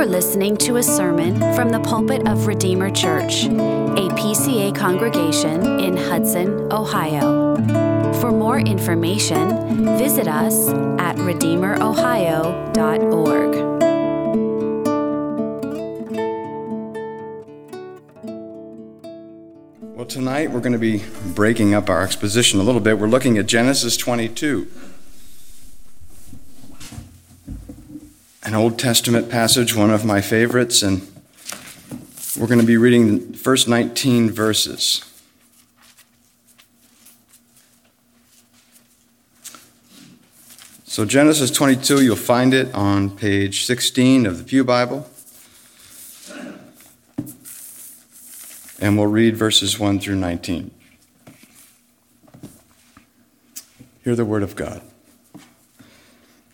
are listening to a sermon from the pulpit of Redeemer Church, a PCA congregation in Hudson, Ohio. For more information, visit us at redeemerohio.org. Well, tonight we're going to be breaking up our exposition a little bit. We're looking at Genesis 22. An Old Testament passage, one of my favorites, and we're going to be reading the first 19 verses. So, Genesis 22, you'll find it on page 16 of the Pew Bible. And we'll read verses 1 through 19. Hear the word of God.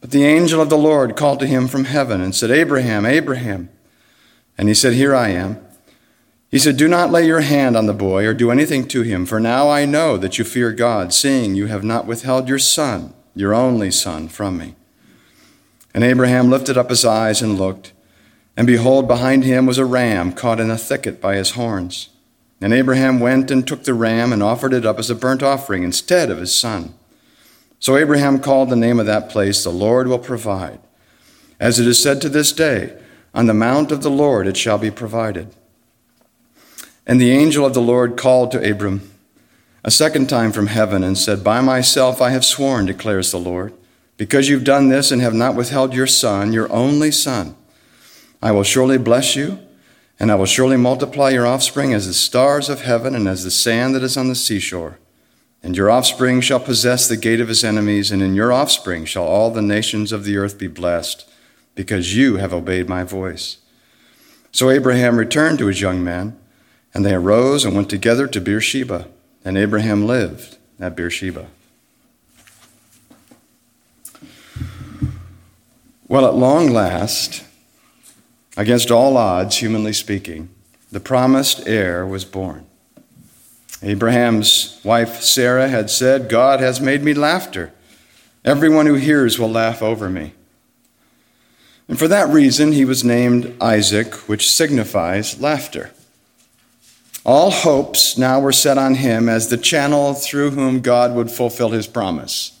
But the angel of the Lord called to him from heaven and said, Abraham, Abraham. And he said, Here I am. He said, Do not lay your hand on the boy or do anything to him, for now I know that you fear God, seeing you have not withheld your son, your only son, from me. And Abraham lifted up his eyes and looked, and behold, behind him was a ram caught in a thicket by his horns. And Abraham went and took the ram and offered it up as a burnt offering instead of his son. So Abraham called the name of that place, The Lord will provide. As it is said to this day, On the mount of the Lord it shall be provided. And the angel of the Lord called to Abram a second time from heaven and said, By myself I have sworn, declares the Lord, because you've done this and have not withheld your son, your only son. I will surely bless you, and I will surely multiply your offspring as the stars of heaven and as the sand that is on the seashore. And your offspring shall possess the gate of his enemies, and in your offspring shall all the nations of the earth be blessed, because you have obeyed my voice. So Abraham returned to his young men, and they arose and went together to Beersheba, and Abraham lived at Beersheba. Well, at long last, against all odds, humanly speaking, the promised heir was born. Abraham's wife Sarah had said, God has made me laughter. Everyone who hears will laugh over me. And for that reason, he was named Isaac, which signifies laughter. All hopes now were set on him as the channel through whom God would fulfill his promise.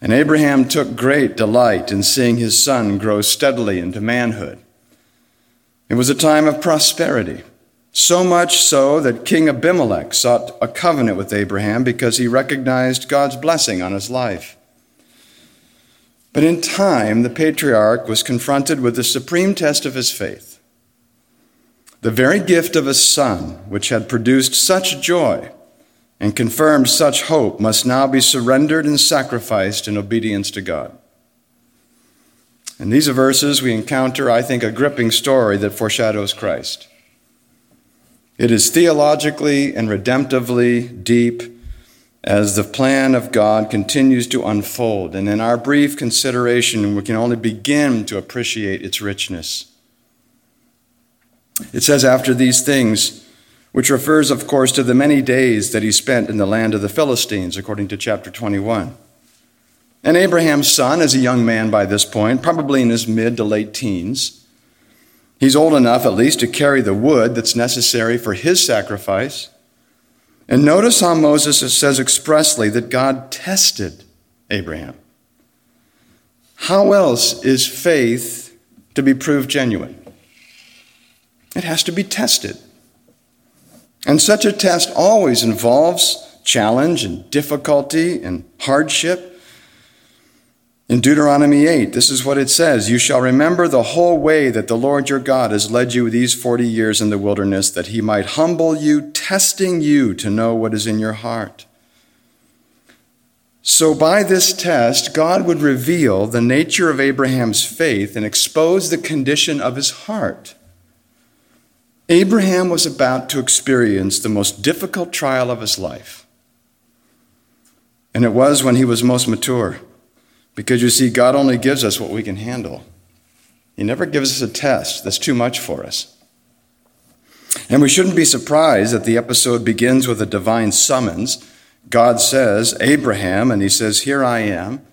And Abraham took great delight in seeing his son grow steadily into manhood. It was a time of prosperity. So much so that King Abimelech sought a covenant with Abraham because he recognized God's blessing on his life. But in time, the patriarch was confronted with the supreme test of his faith. The very gift of a son, which had produced such joy and confirmed such hope, must now be surrendered and sacrificed in obedience to God. In these verses, we encounter, I think, a gripping story that foreshadows Christ. It is theologically and redemptively deep as the plan of God continues to unfold. And in our brief consideration, we can only begin to appreciate its richness. It says, After these things, which refers, of course, to the many days that he spent in the land of the Philistines, according to chapter 21. And Abraham's son is a young man by this point, probably in his mid to late teens. He's old enough, at least, to carry the wood that's necessary for his sacrifice. And notice how Moses says expressly that God tested Abraham. How else is faith to be proved genuine? It has to be tested. And such a test always involves challenge and difficulty and hardship. In Deuteronomy 8, this is what it says You shall remember the whole way that the Lord your God has led you these 40 years in the wilderness, that he might humble you, testing you to know what is in your heart. So, by this test, God would reveal the nature of Abraham's faith and expose the condition of his heart. Abraham was about to experience the most difficult trial of his life. And it was when he was most mature. Because you see, God only gives us what we can handle. He never gives us a test that's too much for us. And we shouldn't be surprised that the episode begins with a divine summons. God says, Abraham, and he says, Here I am,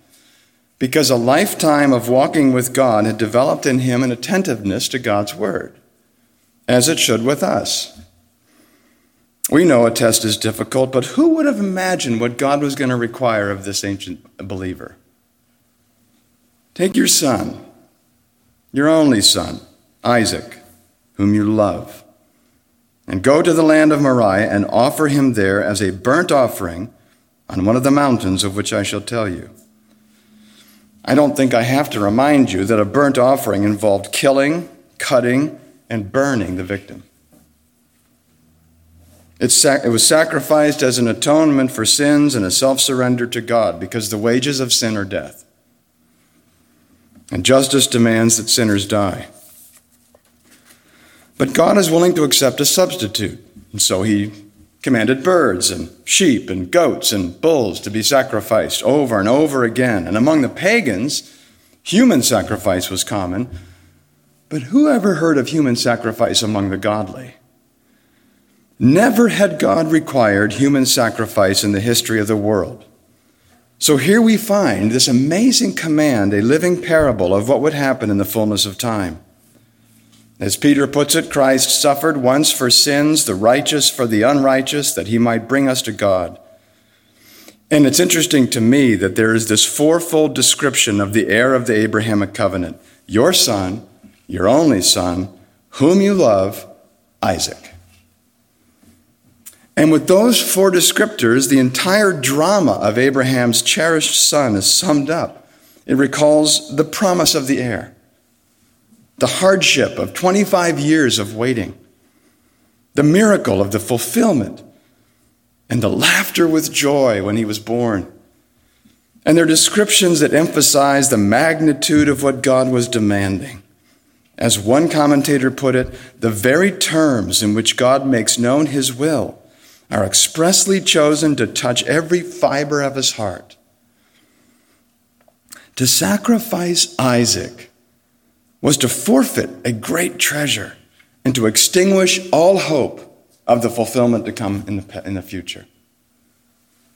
because a lifetime of walking with God had developed in him an attentiveness to God's word, as it should with us. We know a test is difficult, but who would have imagined what God was going to require of this ancient believer? Take your son, your only son, Isaac, whom you love, and go to the land of Moriah and offer him there as a burnt offering on one of the mountains of which I shall tell you. I don't think I have to remind you that a burnt offering involved killing, cutting, and burning the victim. It, was sacrificed as an atonement for sins and a self surrender to God because the wages of sin are death and justice demands that sinners die. But God is willing to accept a substitute, and so he commanded birds and sheep and goats and bulls to be sacrificed over and over again. And among the pagans, human sacrifice was common. But who ever heard of human sacrifice among the godly? Never had God required human sacrifice in the history of the world. So here we find this amazing command, a living parable of what would happen in the fullness of time. As Peter puts it, Christ suffered once for sins, the righteous for the unrighteous, that he might bring us to God. And it's interesting to me that there is this fourfold description of the heir of the Abrahamic covenant your son, your only son, whom you love, Isaac. And with those four descriptors, the entire drama of Abraham's cherished son is summed up. It recalls the promise of the heir, the hardship of 25 years of waiting, the miracle of the fulfillment, and the laughter with joy when he was born. And they're descriptions that emphasize the magnitude of what God was demanding. As one commentator put it, the very terms in which God makes known his will are expressly chosen to touch every fiber of his heart. To sacrifice Isaac was to forfeit a great treasure and to extinguish all hope of the fulfillment to come in the, in the future.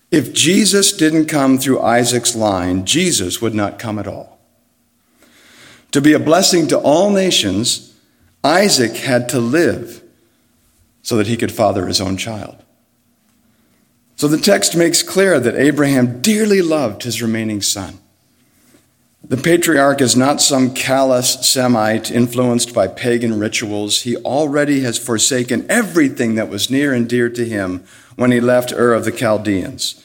If Jesus didn't come through Isaac's line, Jesus would not come at all. To be a blessing to all nations, Isaac had to live so that he could father his own child. So the text makes clear that Abraham dearly loved his remaining son. The patriarch is not some callous Semite influenced by pagan rituals. He already has forsaken everything that was near and dear to him when he left Ur of the Chaldeans.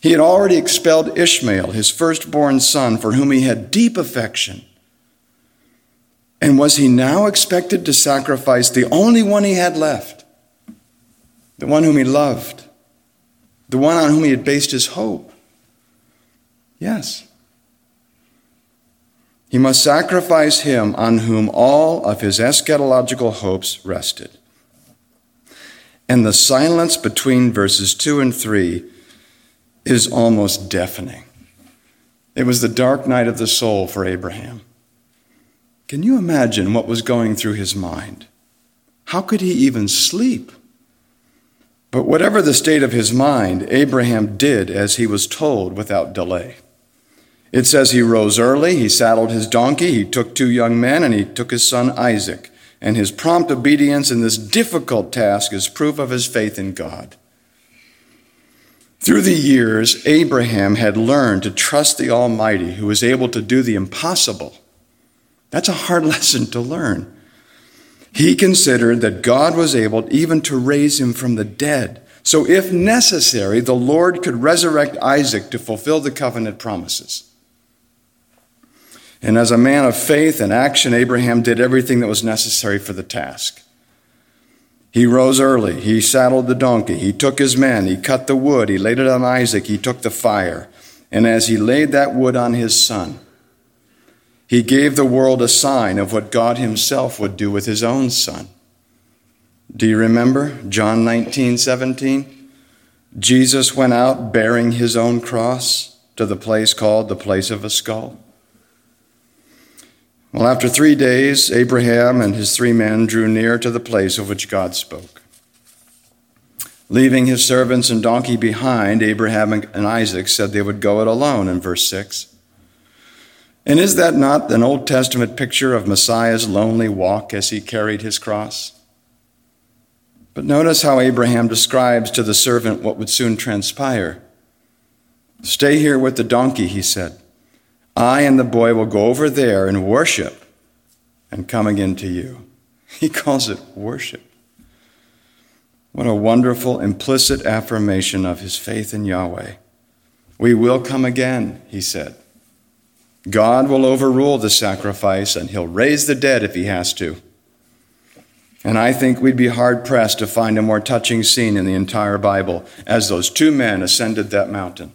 He had already expelled Ishmael, his firstborn son, for whom he had deep affection. And was he now expected to sacrifice the only one he had left, the one whom he loved? The one on whom he had based his hope? Yes. He must sacrifice him on whom all of his eschatological hopes rested. And the silence between verses 2 and 3 is almost deafening. It was the dark night of the soul for Abraham. Can you imagine what was going through his mind? How could he even sleep? But whatever the state of his mind, Abraham did as he was told without delay. It says he rose early, he saddled his donkey, he took two young men, and he took his son Isaac. And his prompt obedience in this difficult task is proof of his faith in God. Through the years, Abraham had learned to trust the Almighty who is able to do the impossible. That's a hard lesson to learn. He considered that God was able even to raise him from the dead. So, if necessary, the Lord could resurrect Isaac to fulfill the covenant promises. And as a man of faith and action, Abraham did everything that was necessary for the task. He rose early. He saddled the donkey. He took his men. He cut the wood. He laid it on Isaac. He took the fire. And as he laid that wood on his son, he gave the world a sign of what God himself would do with his own son. Do you remember John 19, 17? Jesus went out bearing his own cross to the place called the place of a skull. Well, after three days, Abraham and his three men drew near to the place of which God spoke. Leaving his servants and donkey behind, Abraham and Isaac said they would go it alone in verse 6. And is that not an Old Testament picture of Messiah's lonely walk as he carried his cross? But notice how Abraham describes to the servant what would soon transpire. Stay here with the donkey, he said. I and the boy will go over there and worship and come again to you. He calls it worship. What a wonderful implicit affirmation of his faith in Yahweh. We will come again, he said. God will overrule the sacrifice and he'll raise the dead if he has to. And I think we'd be hard pressed to find a more touching scene in the entire Bible as those two men ascended that mountain.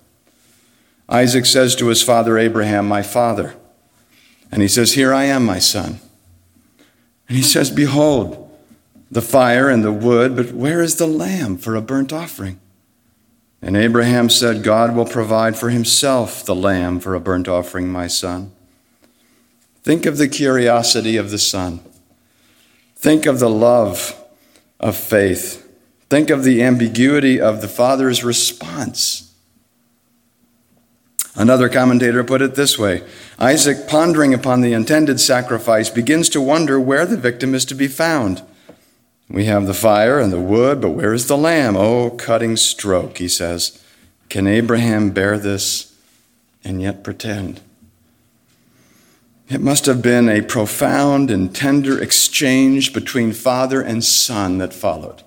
Isaac says to his father Abraham, My father. And he says, Here I am, my son. And he says, Behold, the fire and the wood, but where is the lamb for a burnt offering? And Abraham said, God will provide for himself the lamb for a burnt offering, my son. Think of the curiosity of the son. Think of the love of faith. Think of the ambiguity of the father's response. Another commentator put it this way Isaac, pondering upon the intended sacrifice, begins to wonder where the victim is to be found. We have the fire and the wood, but where is the lamb? Oh, cutting stroke, he says. Can Abraham bear this and yet pretend? It must have been a profound and tender exchange between father and son that followed.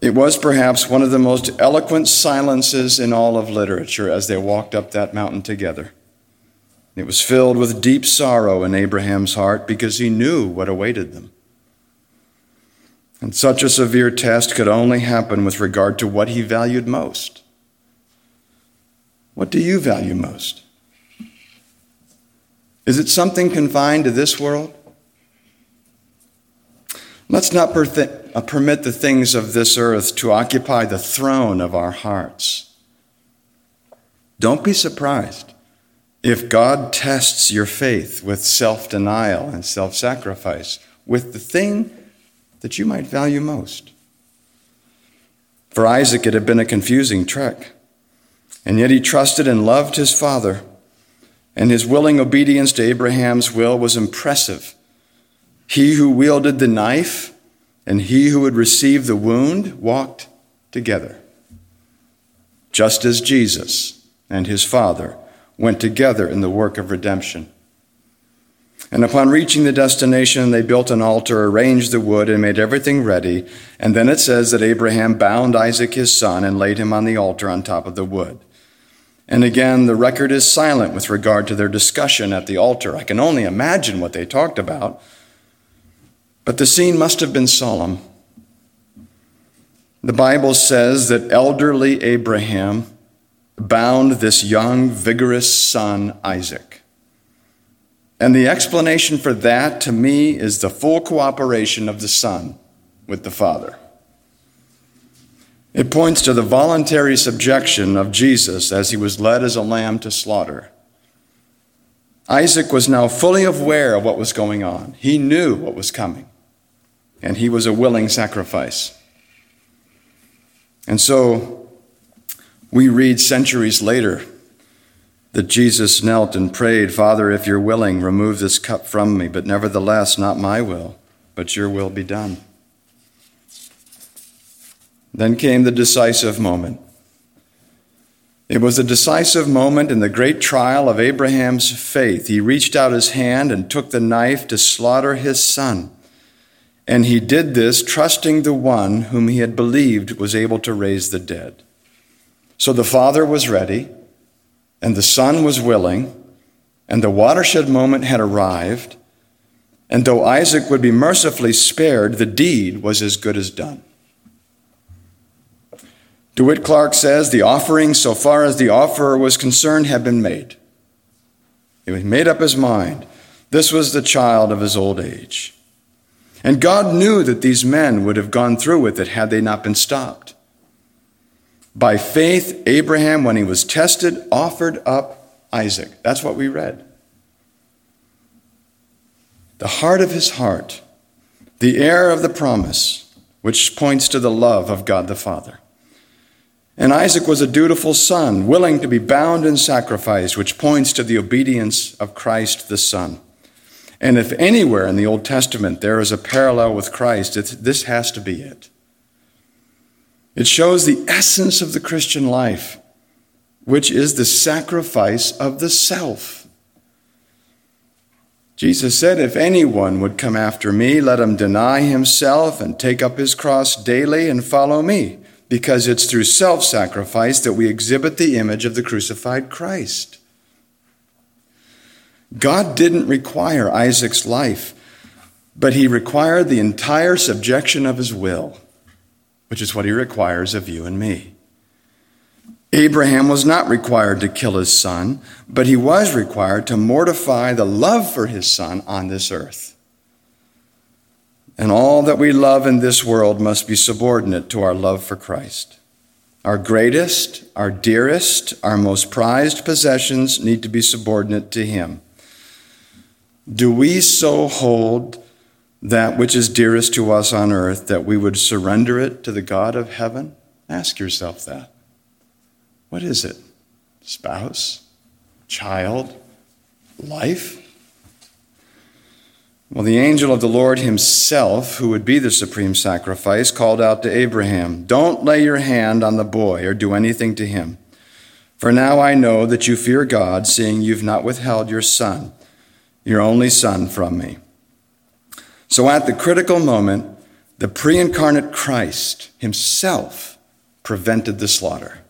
It was perhaps one of the most eloquent silences in all of literature as they walked up that mountain together. It was filled with deep sorrow in Abraham's heart because he knew what awaited them. And such a severe test could only happen with regard to what he valued most. What do you value most? Is it something confined to this world? Let's not uh, permit the things of this earth to occupy the throne of our hearts. Don't be surprised if God tests your faith with self denial and self sacrifice, with the thing that you might value most. For Isaac, it had been a confusing trek, and yet he trusted and loved his father, and his willing obedience to Abraham's will was impressive. He who wielded the knife and he who would receive the wound walked together, just as Jesus and his Father went together in the work of redemption. And upon reaching the destination, they built an altar, arranged the wood, and made everything ready. And then it says that Abraham bound Isaac his son and laid him on the altar on top of the wood. And again, the record is silent with regard to their discussion at the altar. I can only imagine what they talked about. But the scene must have been solemn. The Bible says that elderly Abraham bound this young, vigorous son, Isaac. And the explanation for that to me is the full cooperation of the son with the father. It points to the voluntary subjection of Jesus as he was led as a lamb to slaughter. Isaac was now fully aware of what was going on, he knew what was coming and he was a willing sacrifice. And so we read centuries later that Jesus knelt and prayed, Father, if you're willing, remove this cup from me, but nevertheless, not my will, but your will be done. Then came the decisive moment. It was a decisive moment in the great trial of Abraham's faith. He reached out his hand and took the knife to slaughter his son. And he did this trusting the one whom he had believed was able to raise the dead. So the father was ready, and the son was willing, and the watershed moment had arrived. And though Isaac would be mercifully spared, the deed was as good as done. DeWitt Clark says the offering, so far as the offerer was concerned, had been made. He made up his mind. This was the child of his old age. And God knew that these men would have gone through with it had they not been stopped. By faith, Abraham, when he was tested, offered up Isaac. That's what we read. The heart of his heart, the heir of the promise, which points to the love of God the Father. And Isaac was a dutiful son, willing to be bound and sacrificed, which points to the obedience of Christ the Son. And if anywhere in the Old Testament there is a parallel with Christ, this has to be it. It shows the essence of the Christian life, which is the sacrifice of the self. Jesus said, If anyone would come after me, let him deny himself and take up his cross daily and follow me because it's through self sacrifice that we exhibit the image of the crucified Christ. God didn't require Isaac's life, but he required the entire subjection of his will, which is what he requires of you and me. Abraham was not required to kill his son, but he was required to mortify the love for his son on this earth. And all that we love in this world must be subordinate to our love for Christ. Our greatest, our dearest, our most prized possessions need to be subordinate to Him. Do we so hold that which is dearest to us on earth that we would surrender it to the God of heaven? Ask yourself that. What is it? Spouse? Child? Life? Well, the angel of the Lord himself, who would be the supreme sacrifice, called out to Abraham, Don't lay your hand on the boy or do anything to him. For now I know that you fear God, seeing you've not withheld your son, your only son, from me. So at the critical moment, the pre incarnate Christ himself prevented the slaughter.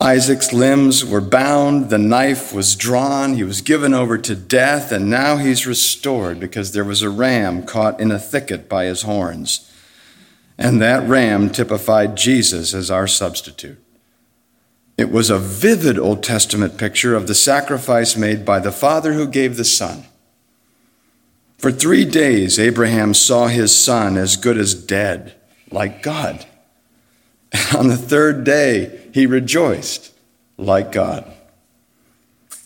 Isaac's limbs were bound, the knife was drawn, he was given over to death, and now he's restored because there was a ram caught in a thicket by his horns. And that ram typified Jesus as our substitute. It was a vivid Old Testament picture of the sacrifice made by the Father who gave the Son. For three days, Abraham saw his son as good as dead, like God. And On the third day, he rejoiced like God.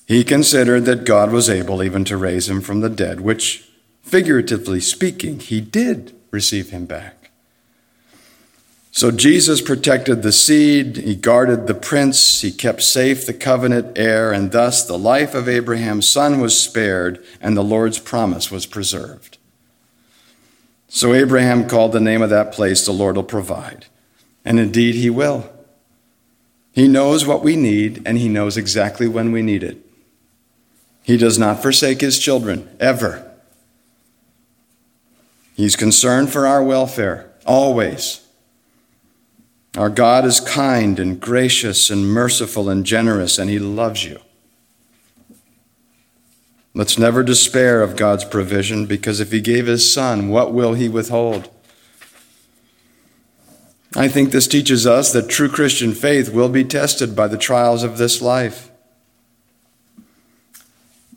He considered that God was able even to raise him from the dead, which, figuratively speaking, he did receive him back. So Jesus protected the seed, he guarded the prince, he kept safe the covenant heir, and thus the life of Abraham's son was spared and the Lord's promise was preserved. So Abraham called the name of that place, the Lord will provide. And indeed, he will. He knows what we need, and He knows exactly when we need it. He does not forsake His children, ever. He's concerned for our welfare, always. Our God is kind and gracious and merciful and generous, and He loves you. Let's never despair of God's provision because if He gave His Son, what will He withhold? I think this teaches us that true Christian faith will be tested by the trials of this life.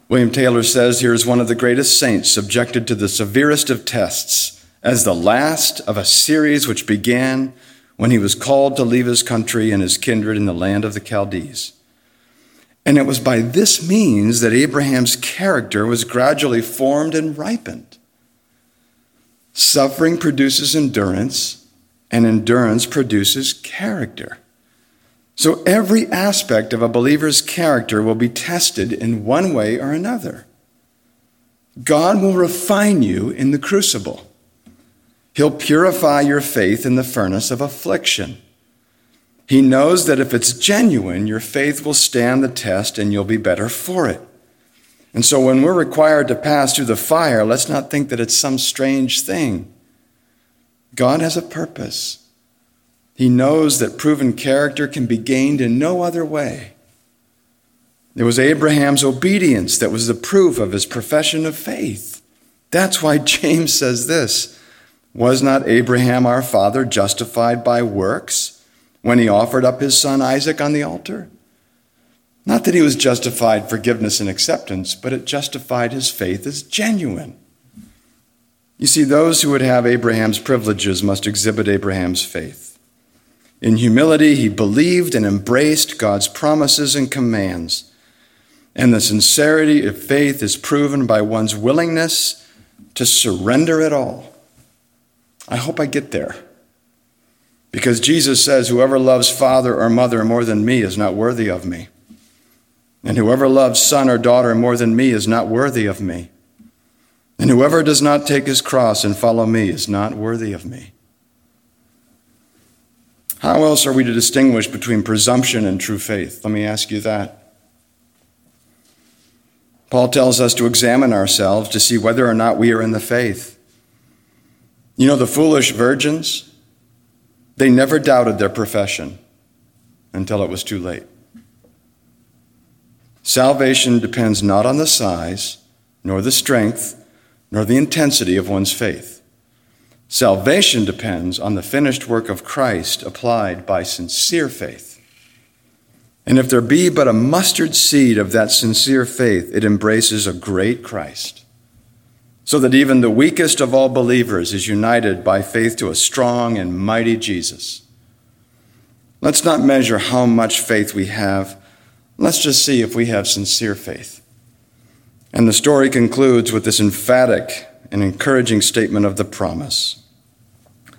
William Taylor says here is one of the greatest saints subjected to the severest of tests as the last of a series which began when he was called to leave his country and his kindred in the land of the Chaldees. And it was by this means that Abraham's character was gradually formed and ripened. Suffering produces endurance, and endurance produces character. So every aspect of a believer's character will be tested in one way or another. God will refine you in the crucible. He'll purify your faith in the furnace of affliction. He knows that if it's genuine, your faith will stand the test and you'll be better for it. And so when we're required to pass through the fire, let's not think that it's some strange thing. God has a purpose. He knows that proven character can be gained in no other way. It was Abraham's obedience that was the proof of his profession of faith. That's why James says this Was not Abraham our father justified by works when he offered up his son Isaac on the altar? Not that he was justified forgiveness and acceptance, but it justified his faith as genuine. You see, those who would have Abraham's privileges must exhibit Abraham's faith. In humility, he believed and embraced God's promises and commands. And the sincerity of faith is proven by one's willingness to surrender it all. I hope I get there. Because Jesus says, Whoever loves father or mother more than me is not worthy of me. And whoever loves son or daughter more than me is not worthy of me. And whoever does not take his cross and follow me is not worthy of me. How else are we to distinguish between presumption and true faith? Let me ask you that. Paul tells us to examine ourselves to see whether or not we are in the faith. You know, the foolish virgins, they never doubted their profession until it was too late. Salvation depends not on the size, nor the strength, nor the intensity of one's faith. Salvation depends on the finished work of Christ applied by sincere faith. And if there be but a mustard seed of that sincere faith, it embraces a great Christ, so that even the weakest of all believers is united by faith to a strong and mighty Jesus. Let's not measure how much faith we have. Let's just see if we have sincere faith. And the story concludes with this emphatic and encouraging statement of the promise.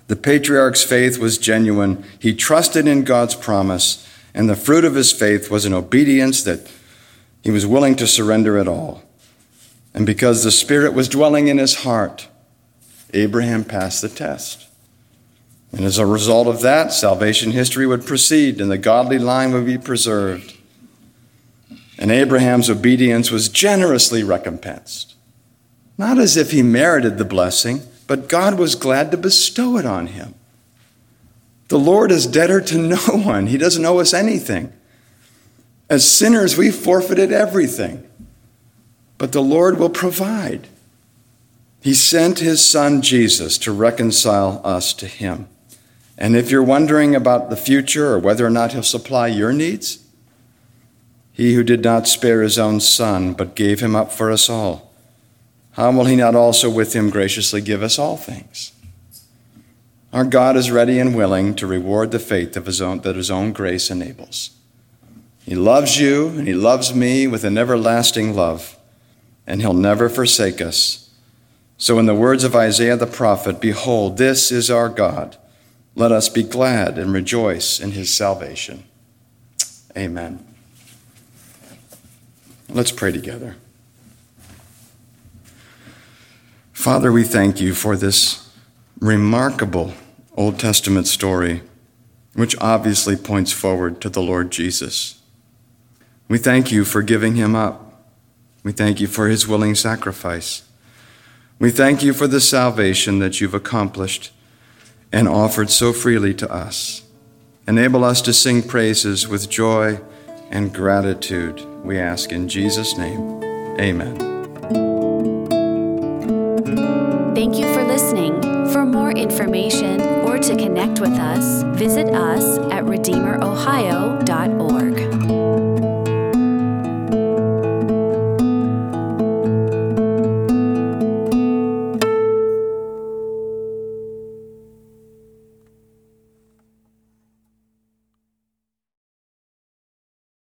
The patriarch's faith was genuine. He trusted in God's promise, and the fruit of his faith was an obedience that he was willing to surrender it all. And because the Spirit was dwelling in his heart, Abraham passed the test. And as a result of that, salvation history would proceed and the godly line would be preserved and Abraham's obedience was generously recompensed. Not as if he merited the blessing, but God was glad to bestow it on him. The Lord is debtor to no one, He doesn't owe us anything. As sinners, we forfeited everything, but the Lord will provide. He sent His Son Jesus to reconcile us to Him. And if you're wondering about the future or whether or not He'll supply your needs, he who did not spare his own son, but gave him up for us all, how will he not also with him graciously give us all things? Our God is ready and willing to reward the faith of his own, that his own grace enables. He loves you and he loves me with an everlasting love, and he'll never forsake us. So, in the words of Isaiah the prophet, Behold, this is our God. Let us be glad and rejoice in his salvation. Amen. Let's pray together. Father, we thank you for this remarkable Old Testament story, which obviously points forward to the Lord Jesus. We thank you for giving him up. We thank you for his willing sacrifice. We thank you for the salvation that you've accomplished and offered so freely to us. Enable us to sing praises with joy and gratitude. We ask in Jesus' name. Amen. Thank you for listening. For more information or to connect with us, visit us at RedeemerOhio.org.